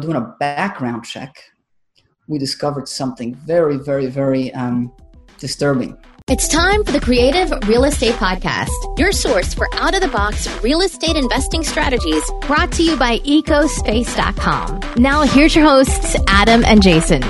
doing a background check, we discovered something very, very, very um, disturbing. It's time for the Creative Real Estate Podcast, your source for out of the box real estate investing strategies brought to you by ecospace.com. Now, here's your hosts, Adam and Jason.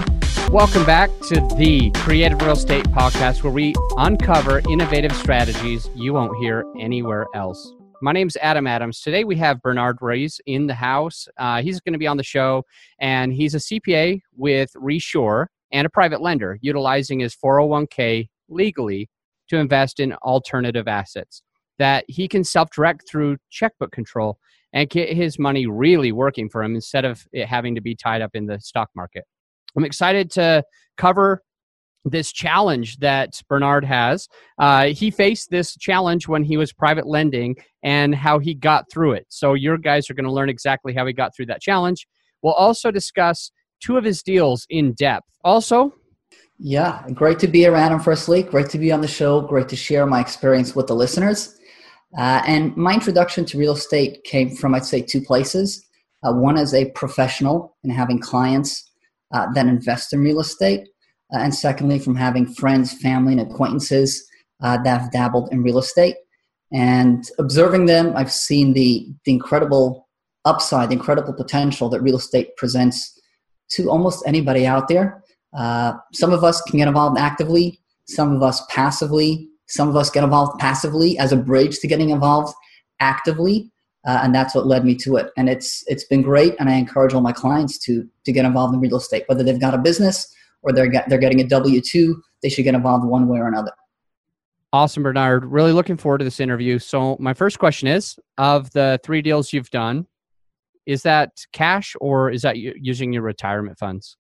Welcome back to the Creative Real Estate Podcast, where we uncover innovative strategies you won't hear anywhere else. My name's Adam Adams. Today we have Bernard Ruiz in the house. Uh, he's going to be on the show, and he's a CPA with Resure and a private lender, utilizing his 401k legally to invest in alternative assets that he can self-direct through checkbook control and get his money really working for him instead of it having to be tied up in the stock market. I'm excited to cover this challenge that Bernard has. Uh, he faced this challenge when he was private lending and how he got through it. So, your guys are going to learn exactly how he got through that challenge. We'll also discuss two of his deals in depth. Also, yeah, great to be around him, firstly. Great to be on the show. Great to share my experience with the listeners. Uh, and my introduction to real estate came from, I'd say, two places. Uh, one as a professional and having clients uh, that invest in real estate uh, and secondly, from having friends, family, and acquaintances uh, that have dabbled in real estate. And observing them, I've seen the, the incredible upside, the incredible potential that real estate presents to almost anybody out there. Uh, some of us can get involved actively, some of us passively, some of us get involved passively as a bridge to getting involved actively. Uh, and that's what led me to it. And it's it's been great, and I encourage all my clients to to get involved in real estate, whether they've got a business or they're get, they're getting a W two, they should get involved one way or another. Awesome, Bernard. Really looking forward to this interview. So, my first question is: of the three deals you've done, is that cash or is that using your retirement funds?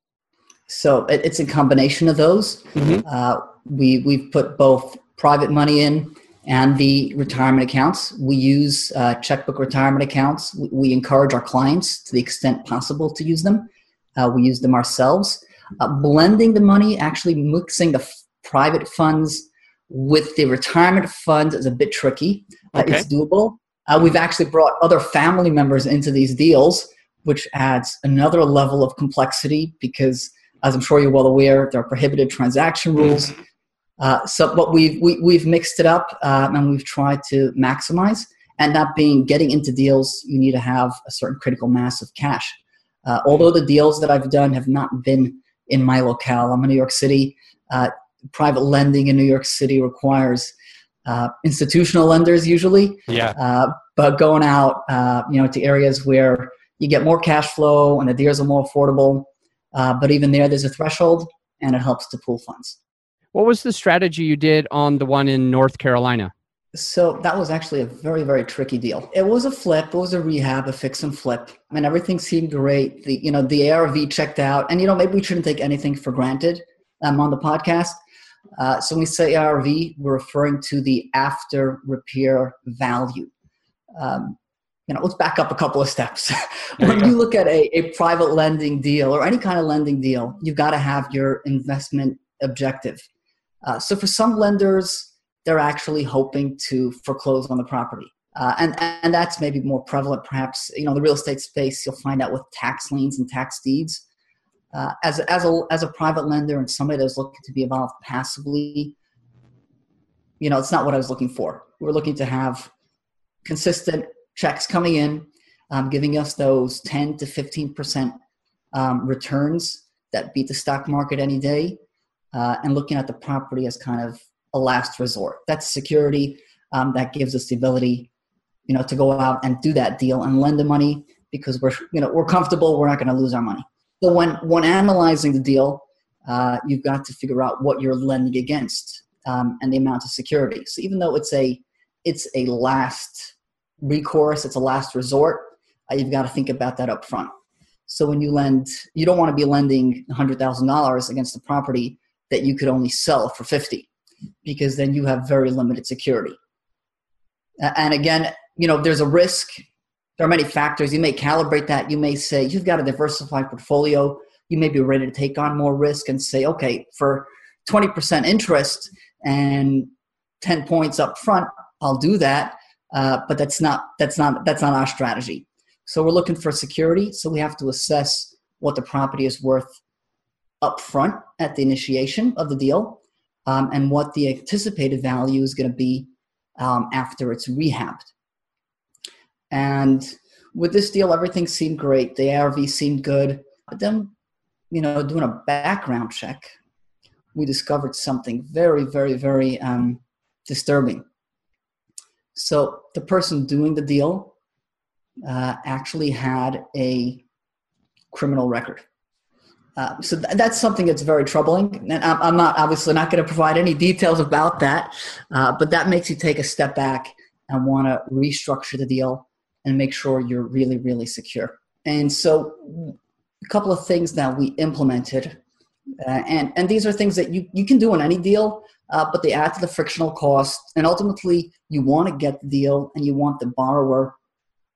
So it, it's a combination of those. Mm-hmm. Uh, we we've put both private money in and the retirement accounts. We use uh, checkbook retirement accounts. We, we, encourage our clients to the extent possible to use them. Uh, we use them ourselves. Uh, blending the money, actually mixing the f- private funds with the retirement funds is a bit tricky. Uh, okay. It's doable. Uh, we've actually brought other family members into these deals, which adds another level of complexity because, as I'm sure you're well aware, there are prohibited transaction rules. Uh, so, but we've we, have we have mixed it up um, and we've tried to maximize. And that being getting into deals, you need to have a certain critical mass of cash. Uh, although the deals that I've done have not been in my locale. I'm in New York City. Uh, private lending in New York City requires uh, institutional lenders usually. Yeah. Uh, but going out, uh, you know, to areas where you get more cash flow and the deals are more affordable. Uh, but even there, there's a threshold, and it helps to pool funds. What was the strategy you did on the one in North Carolina? So that was actually a very, very tricky deal. It was a flip, it was a rehab, a fix and flip. I mean, everything seemed great. The you know, the ARV checked out. And you know, maybe we shouldn't take anything for granted um, on the podcast. Uh, so when we say ARV, we're referring to the after repair value. Um, you know, let's back up a couple of steps. when you, you look at a, a private lending deal or any kind of lending deal, you've got to have your investment objective. Uh, so for some lenders, they're actually hoping to foreclose on the property. Uh, and, and that's maybe more prevalent, perhaps, you know, the real estate space, you'll find out with tax liens and tax deeds. Uh, as, as, a, as a private lender and somebody that's looking to be involved passively, you know, it's not what I was looking for. We are looking to have consistent checks coming in, um, giving us those 10 to 15% um, returns that beat the stock market any day, uh, and looking at the property as kind of a last resort. That's security um, that gives us the ability, you know, to go out and do that deal and lend the money because we're, you know, we're comfortable. We're not going to lose our money. So when when analyzing the deal, uh, you've got to figure out what you're lending against um, and the amount of security. So even though it's a it's a last recourse, it's a last resort, uh, you've got to think about that up front. So when you lend, you don't want to be lending $100,000 against a property that you could only sell for 50 because then you have very limited security. And again, you know, there's a risk. There are many factors. You may calibrate that. You may say you've got a diversified portfolio. You may be ready to take on more risk and say, okay, for 20% interest and 10 points up front, I'll do that. Uh, but that's not that's not that's not our strategy. So we're looking for security. So we have to assess what the property is worth up front at the initiation of the deal um, and what the anticipated value is going to be um, after it's rehabbed. And with this deal, everything seemed great. The ARV seemed good. But then, you know, doing a background check, we discovered something very, very, very um, disturbing. So the person doing the deal uh, actually had a criminal record. Uh, so th- that's something that's very troubling, and I'm, I'm not obviously not going to provide any details about that, uh, but that makes you take a step back and want to restructure the deal and make sure you're really, really secure. And so, a couple of things that we implemented, uh, and and these are things that you you can do on any deal, uh, but they add to the frictional cost, and ultimately you want to get the deal, and you want the borrower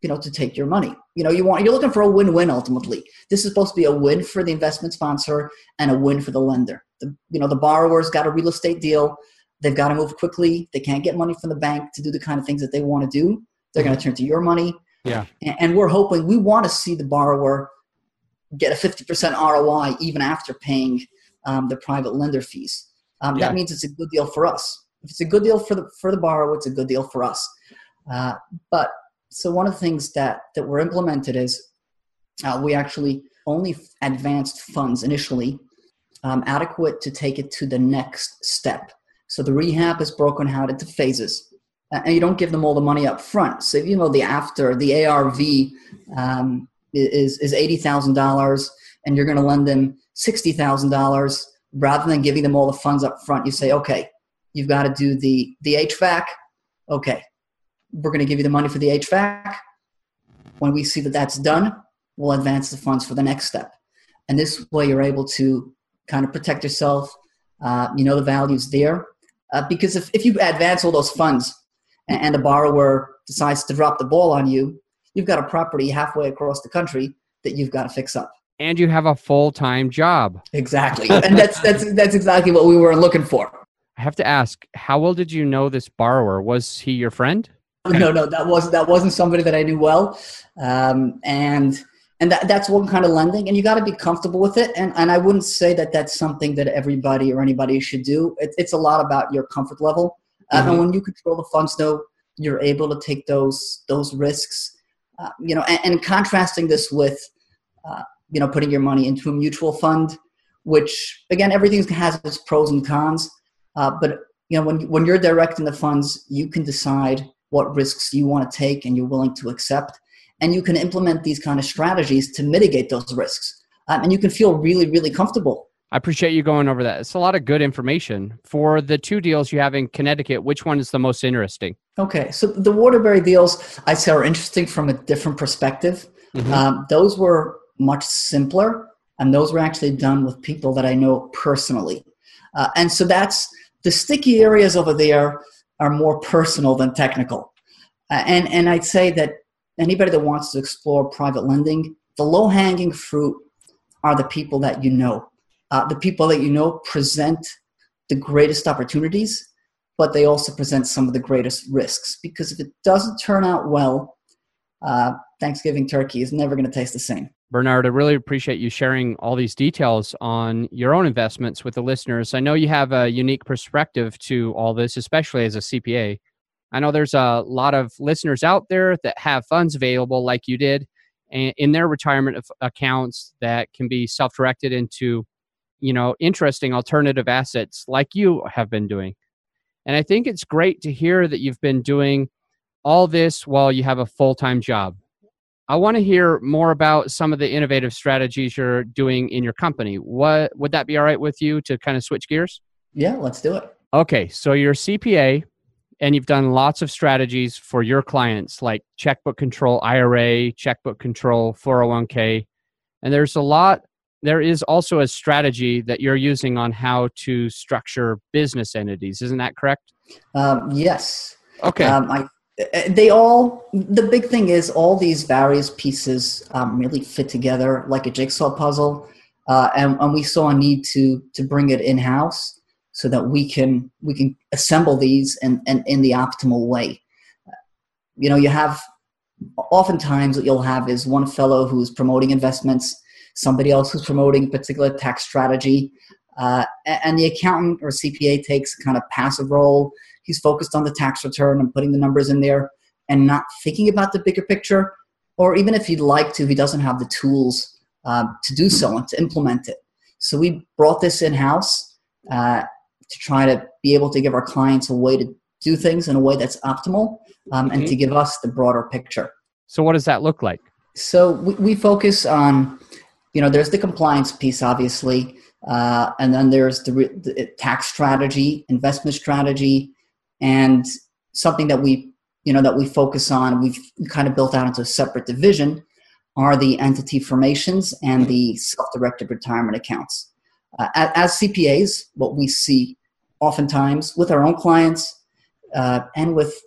you know to take your money. You know you want you're looking for a win-win ultimately. This is supposed to be a win for the investment sponsor and a win for the lender. The, you know the borrower's got a real estate deal. They've got to move quickly. They can't get money from the bank to do the kind of things that they want to do. They're going to turn to your money. Yeah. And, and we're hoping we want to see the borrower get a 50% roi even after paying um, the private lender fees. Um, yeah. that means it's a good deal for us. If it's a good deal for the for the borrower it's a good deal for us. Uh, but so one of the things that that were implemented is uh, we actually only advanced funds initially um, adequate to take it to the next step. So the rehab is broken out into phases, and you don't give them all the money up front. So you know the after the ARV um, is is eighty thousand dollars, and you're going to lend them sixty thousand dollars rather than giving them all the funds up front. You say, okay, you've got to do the the HVAC. Okay, we're going to give you the money for the HVAC. When we see that that's done, we'll advance the funds for the next step. And this way, you're able to kind of protect yourself. Uh, you know the value's there. Uh, because if, if you advance all those funds and, and the borrower decides to drop the ball on you, you've got a property halfway across the country that you've got to fix up. And you have a full time job. Exactly. and that's, that's, that's exactly what we were looking for. I have to ask, how well did you know this borrower? Was he your friend? No, no, that was that wasn't somebody that I knew well, um, and and that, that's one kind of lending, and you got to be comfortable with it. And and I wouldn't say that that's something that everybody or anybody should do. It, it's a lot about your comfort level, mm-hmm. and when you control the funds, though, you're able to take those those risks. Uh, you know, and, and, contrasting this with, uh, you know, putting your money into a mutual fund, which again, everything has its pros and cons. Uh, but you know, when when you're directing the funds, you can decide what risks you want to take and you're willing to accept. And you can implement these kind of strategies to mitigate those risks. Um, and you can feel really, really comfortable. I appreciate you going over that. It's a lot of good information. For the two deals you have in Connecticut, which one is the most interesting? Okay, so the Waterbury deals I say are interesting from a different perspective. Mm-hmm. Um, those were much simpler, and those were actually done with people that I know personally. Uh, and so that's the sticky areas over there are more personal than technical. Uh, and, and I'd say that anybody that wants to explore private lending, the low hanging fruit are the people that you know. Uh, the people that you know present the greatest opportunities, but they also present some of the greatest risks. Because if it doesn't turn out well, uh, Thanksgiving turkey is never going to taste the same. Bernard, I really appreciate you sharing all these details on your own investments with the listeners. I know you have a unique perspective to all this, especially as a CPA. I know there's a lot of listeners out there that have funds available, like you did, in their retirement accounts that can be self-directed into, you know, interesting alternative assets, like you have been doing. And I think it's great to hear that you've been doing all this while you have a full-time job I want to hear more about some of the innovative strategies you're doing in your company. What would that be all right with you to kind of switch gears? Yeah, let's do it. Okay, so you're a CPA and you've done lots of strategies for your clients like checkbook control IRA, checkbook control 401k. And there's a lot there is also a strategy that you're using on how to structure business entities. Isn't that correct? Um, yes. Okay. Um, I they all the big thing is all these various pieces um, really fit together like a jigsaw puzzle uh, and, and, we saw a need to to bring it in house so that we can we can assemble these and and in the optimal way you know you have oftentimes what you'll have is one fellow who's promoting investments somebody else who's promoting particular tax strategy. Uh, and the accountant or CPA takes a kind of passive role. He's focused on the tax return and putting the numbers in there and not thinking about the bigger picture. Or even if he'd like to, he doesn't have the tools uh, to do so and to implement it. So we brought this in house uh, to try to be able to give our clients a way to do things in a way that's optimal um, and mm-hmm. to give us the broader picture. So, what does that look like? So, we, we focus on, you know, there's the compliance piece, obviously, uh, and then there's the, the tax strategy, investment strategy, and something that we, you know, that we focus on. We've kind of built out into a separate division are the entity formations and the self-directed retirement accounts. Uh, as CPAs, what we see oftentimes with our own clients uh, and with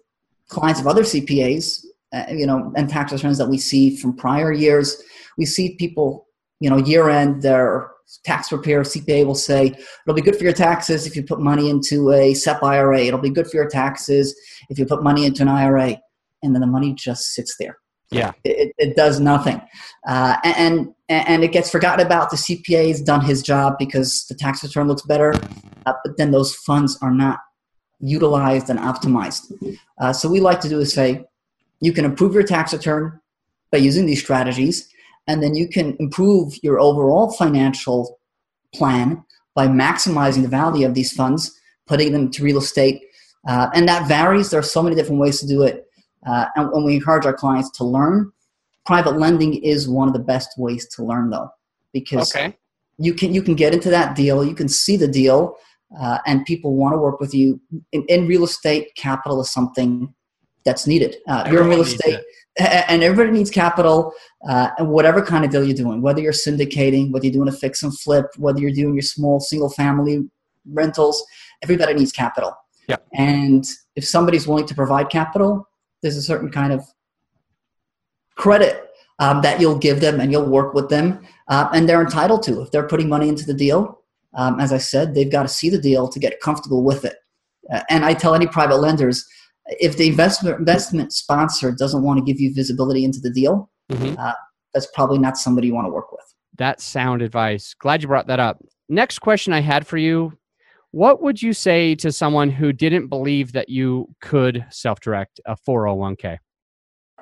clients of other CPAs, uh, you know, and tax returns that we see from prior years, we see people, you know, year end, their tax preparer CPA will say, it'll be good for your taxes if you put money into a SEP IRA. It'll be good for your taxes if you put money into an IRA. And then the money just sits there. Yeah. It, it does nothing. Uh, and, and it gets forgotten about. The CPA has done his job because the tax return looks better, uh, but then those funds are not utilized and optimized. Uh, so we like to do is say, you can improve your tax return by using these strategies, and then you can improve your overall financial plan by maximizing the value of these funds, putting them to real estate. Uh, and that varies. There are so many different ways to do it. Uh, and when we encourage our clients to learn, private lending is one of the best ways to learn, though, because okay. you can you can get into that deal, you can see the deal, uh, and people want to work with you. In, in, real estate, capital is something that's needed. Uh, you're in real estate, and everybody needs capital. Uh, and whatever kind of deal you're doing, whether you're syndicating, whether you're doing a fix and flip, whether you're doing your small single family rentals, everybody needs capital. Yeah. And if somebody's willing to provide capital, there's a certain kind of credit um, that you'll give them and you'll work with them uh, and they're entitled to if they're putting money into the deal um, as i said they've got to see the deal to get comfortable with it uh, and i tell any private lenders if the investment investment sponsor doesn't want to give you visibility into the deal mm-hmm. uh, that's probably not somebody you want to work with that's sound advice glad you brought that up next question i had for you what would you say to someone who didn't believe that you could self direct a 401k?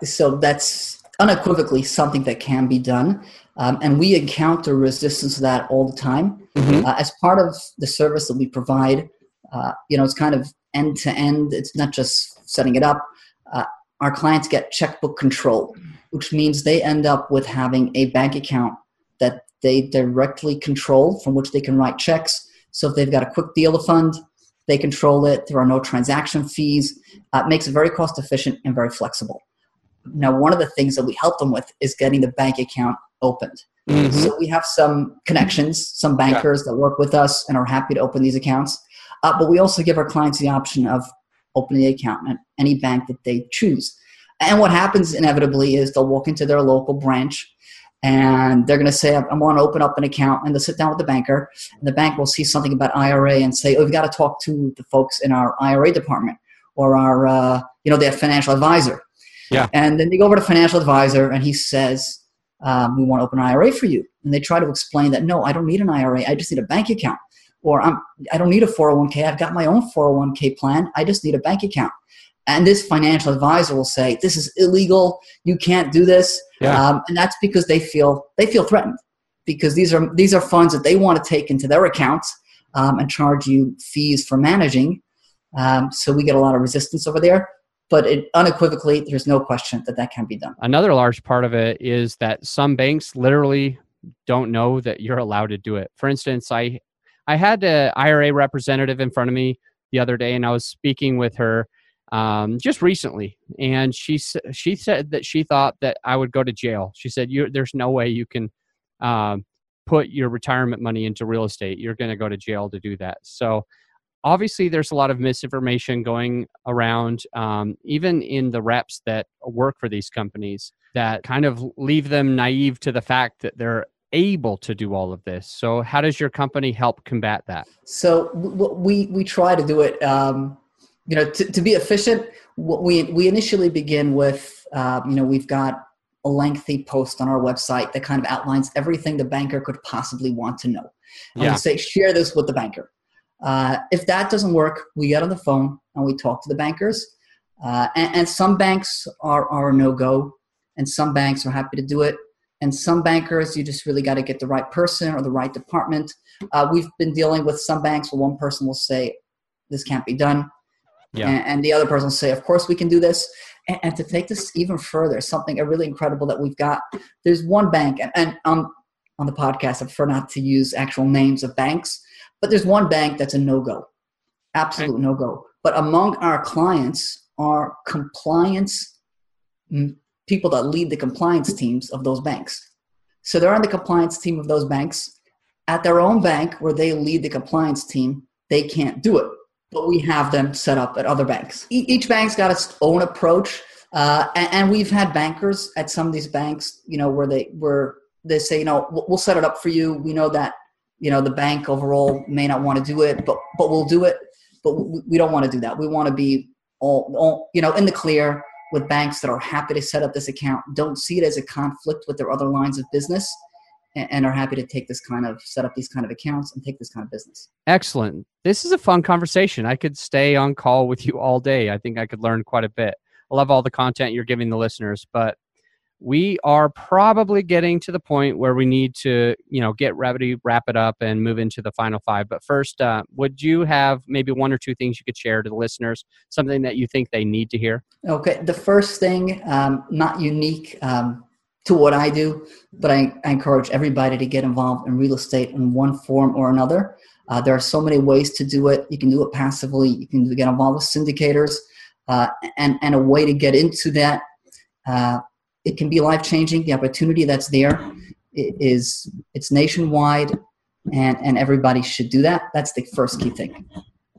So that's unequivocally something that can be done. Um, and we encounter resistance to that all the time. Mm-hmm. Uh, as part of the service that we provide, uh, you know, it's kind of end to end, it's not just setting it up. Uh, our clients get checkbook control, which means they end up with having a bank account that they directly control from which they can write checks so if they've got a quick deal to fund, they control it. There are no transaction fees. Uh, it makes it very cost efficient and very flexible. Now, one of the things that we help them with is getting the bank account opened. Mm-hmm. So we have some connections, some bankers yeah. that work with us and are happy to open these accounts. Uh, but we also give our clients the option of opening the account at any bank that they choose. And what happens inevitably is they'll walk into their local branch and they're going to say, I want to open up an account, and they'll sit down with the banker, and the bank will see something about IRA and say, oh, we've got to talk to the folks in our IRA department or our, uh, you know, their financial advisor. Yeah. And then they go over to financial advisor, and he says, um, we want to open an IRA for you. And they try to explain that, no, I don't need an IRA. I just need a bank account. Or I'm, I don't need a 401k. I've got my own 401k plan. I just need a bank account. And this financial advisor will say, this is illegal. You can't do this. Yeah. Um, and that's because they feel they feel threatened because these are these are funds that they want to take into their accounts um, and charge you fees for managing. Um, so we get a lot of resistance over there. But it, unequivocally, there's no question that that can be done. Another large part of it is that some banks literally don't know that you're allowed to do it. For instance, I I had an IRA representative in front of me the other day, and I was speaking with her um, just recently, and she she said that she thought that I would go to jail. She said, "There's no way you can um, put your retirement money into real estate. You're going to go to jail to do that." So obviously, there's a lot of misinformation going around, um, even in the reps that work for these companies, that kind of leave them naive to the fact that they're able to do all of this. So, how does your company help combat that? So, we we try to do it. Um, you know, to, to be efficient, we we initially begin with, uh, you know, we've got a lengthy post on our website that kind of outlines everything the banker could possibly want to know. And Yeah. we say, share this with the banker. Uh, if that doesn't work, we get on the phone and we talk to the bankers. Uh, and, and some banks are, are no go, and some banks are happy to do it. And some bankers, you just really got to get the right person or the right department. Uh, we've been dealing with some banks where one person will say, This can't be done. Yeah. And, and the other person will say, Of course, we can do this. And, and to take this even further, something really incredible that we've got. There's one bank, and, and um, on the podcast, I prefer not to use actual names of banks, but there's one bank that's a no go, absolute no go. But among our clients are compliance people that lead the compliance teams of those banks. So they're on the compliance team of those banks. At their own bank, where they lead the compliance team, they can't do it. But we have them set up at other banks. E- each bank's got its own approach, uh, and, and we've had bankers at some of these banks, you know, where they where they say, you know, we'll, set it up for you. We know that you know the bank overall may not want to do it, but but we'll do it. But we, we don't want to do that. We want to be all, all you know in the clear with banks that are happy to set up this account, don't see it as a conflict with their other lines of business, and, are happy to take this kind of set up these kind of accounts and take this kind of business. Excellent. This is a fun conversation. I could stay on call with you all day. I think I could learn quite a bit. I love all the content you're giving the listeners, but we are probably getting to the point where we need to, you know, get ready, wrap it up, and move into the final five. But first, uh, would you have maybe one or two things you could share to the listeners, something that you think they need to hear? Okay, the first thing, um, not unique um, to what I do, but I, I encourage everybody to get involved in real estate in one form or another. Uh, there are so many ways to do it. You can do it passively. You can get involved with syndicators, uh, and and a way to get into that. It can be life changing. The opportunity that's there i- is it's nationwide, and and everybody should do that. That's the first key thing.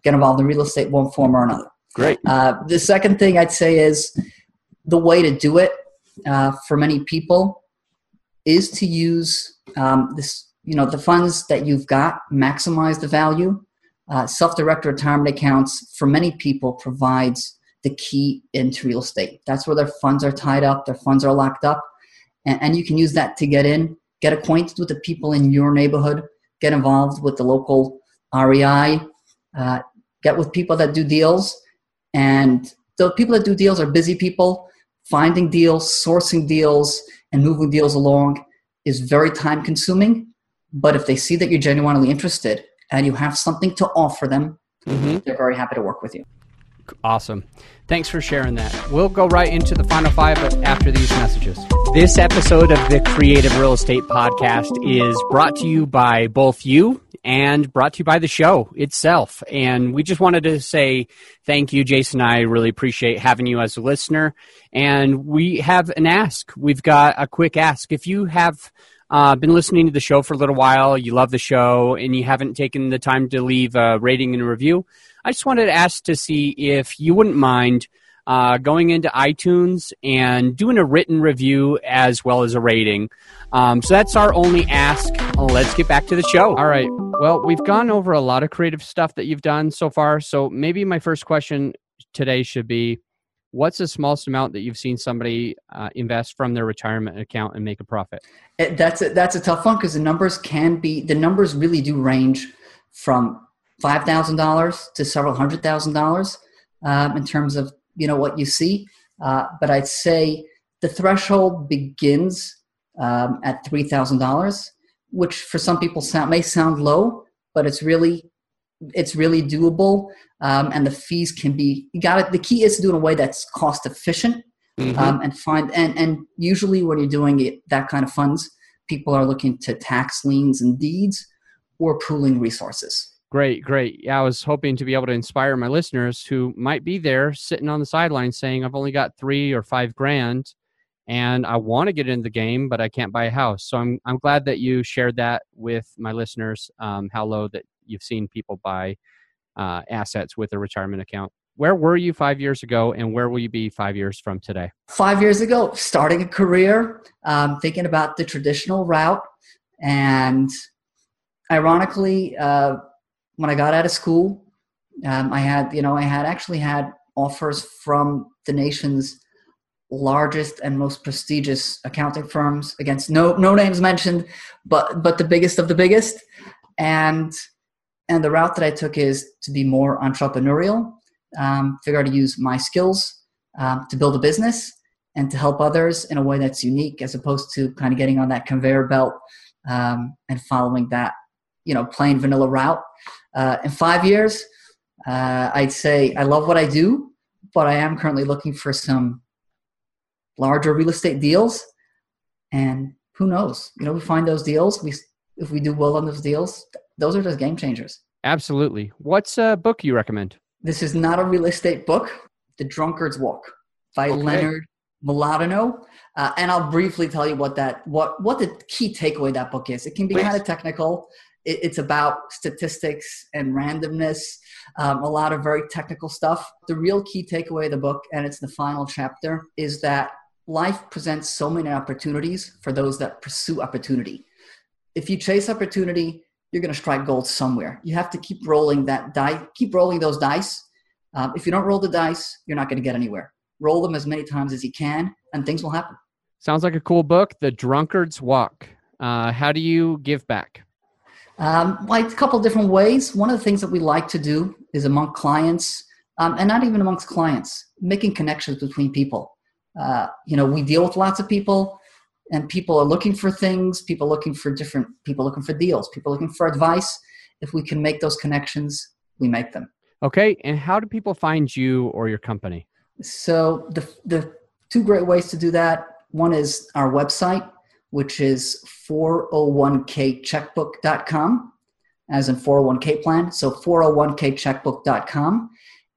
Get involved in real estate, one form or another. Great. Uh, the second thing I'd say is the way to do it uh, for many people is to use um, this, you know, the funds that you've got, maximize the value. Uh, self-directed retirement accounts for many people provides the key into real estate. That's where their funds are tied up, their funds are locked up, and, and you can use that to get in, get acquainted with the people in your neighborhood, get involved with the local REI, uh, get with people that do deals, and the people that do deals are busy people. Finding deals, sourcing deals, and moving deals along is very time consuming. But if they see that you're genuinely interested and you have something to offer them, Mm-hmm. they're very happy to work with you. Awesome. Thanks for sharing that. We'll go right into the final five but after these messages. This episode of the Creative Real Estate Podcast is brought to you by both you and brought to you by the show itself. And we just wanted to say thank you, Jason. I really appreciate having you as a listener. And we have an ask. We've got a quick ask. If you have uh, been listening to the show for a little while, you love the show, and you haven't taken the time to leave a rating and a review, I just wanted to ask to see if you wouldn't mind uh, going into iTunes and doing a written review as well as a rating. Um, so that's our only ask. Let's get back to the show. All right. Well, we've gone over a lot of creative stuff that you've done so far. So maybe my first question today should be what's the smallest amount that you've seen somebody uh, invest from their retirement account and make a profit? It, that's a, that's a tough one because the numbers can be the numbers really do range from five thousand dollars to several hundred thousand dollars um, in terms of you know what you see. Uh, but I'd say the threshold begins um, at three thousand dollars, which for some people sound, may sound low, but it's really it's really doable. Um, and the fees can be you got it. The key is to do it in a way that's cost efficient Mhm. um, and find and and usually when you're doing it that kind of funds people are looking to tax liens and deeds or pooling resources Great, great. Yeah, I was hoping to be able to inspire my listeners who might be there sitting on the sidelines saying, I've only got three or five grand and I want to get into the game, but I can't buy a house. So I'm, I'm glad that you shared that with my listeners, um, how low that you've seen people buy uh, assets with a retirement account. Where were you five years ago and where will you be five years from today? five years ago starting a career um, thinking about the traditional route and ironically uh, when i got out of school um, i had you know i had actually had offers from the nation's largest and most prestigious accounting firms. Against no no names mentioned but but the biggest of the biggest. And and the route that i took is to be more entrepreneurial um, figure out to use my skills um, to build a business and to help others in a way that's unique as opposed to kind of getting on that conveyor belt um, and following that you know plain vanilla route uh, in five years uh, i'd say i love what i do but i am currently looking for some larger real estate deals and who knows you know we find those deals we if we do well on those deals those are just game changers absolutely what's a book you recommend this is not a real estate book the drunkard's walk by okay. leonard Mlodinow. Uh, and I'll briefly tell you what that what what the key takeaway that book is. It can be Please. kind of technical. It, it's about statistics and randomness, um, a lot of very technical stuff. The real key takeaway of the book, and it's the final chapter, is that life presents so many opportunities for those that pursue opportunity. If you chase opportunity, you're going to strike gold somewhere. You have to keep rolling that die, keep rolling those dice. Um, if you don't roll the dice, you're not going to get anywhere roll them as many times as you can, and things will happen. Sounds like a cool book, The Drunkard's Walk. Uh, how do you give back? Um, like a couple different ways. One of the things that we like to do is among clients, um, and not even amongst clients, making connections between people. Uh, you know, we deal with lots of people, and people are looking for things. People looking for different. People looking for deals. People looking for advice. If we can make those connections, we make them. Okay, and how do people find you or your company? So the the two great ways to do that. One is our website, which is 401kcheckbook.com, as in 401k plan. So 401kcheckbook.com.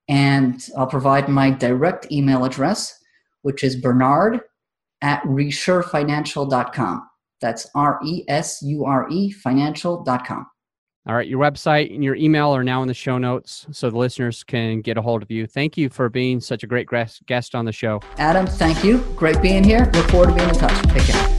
And I'll provide my direct email address, which is bernard at resurefinancial.com. That's R E S U R E financial.com. All right, your website and your email are now in the show notes so the listeners can get a hold of you. Thank you for being such a great guest on the show. Adam, thank you. Great being here. Look forward to being in touch. Take care.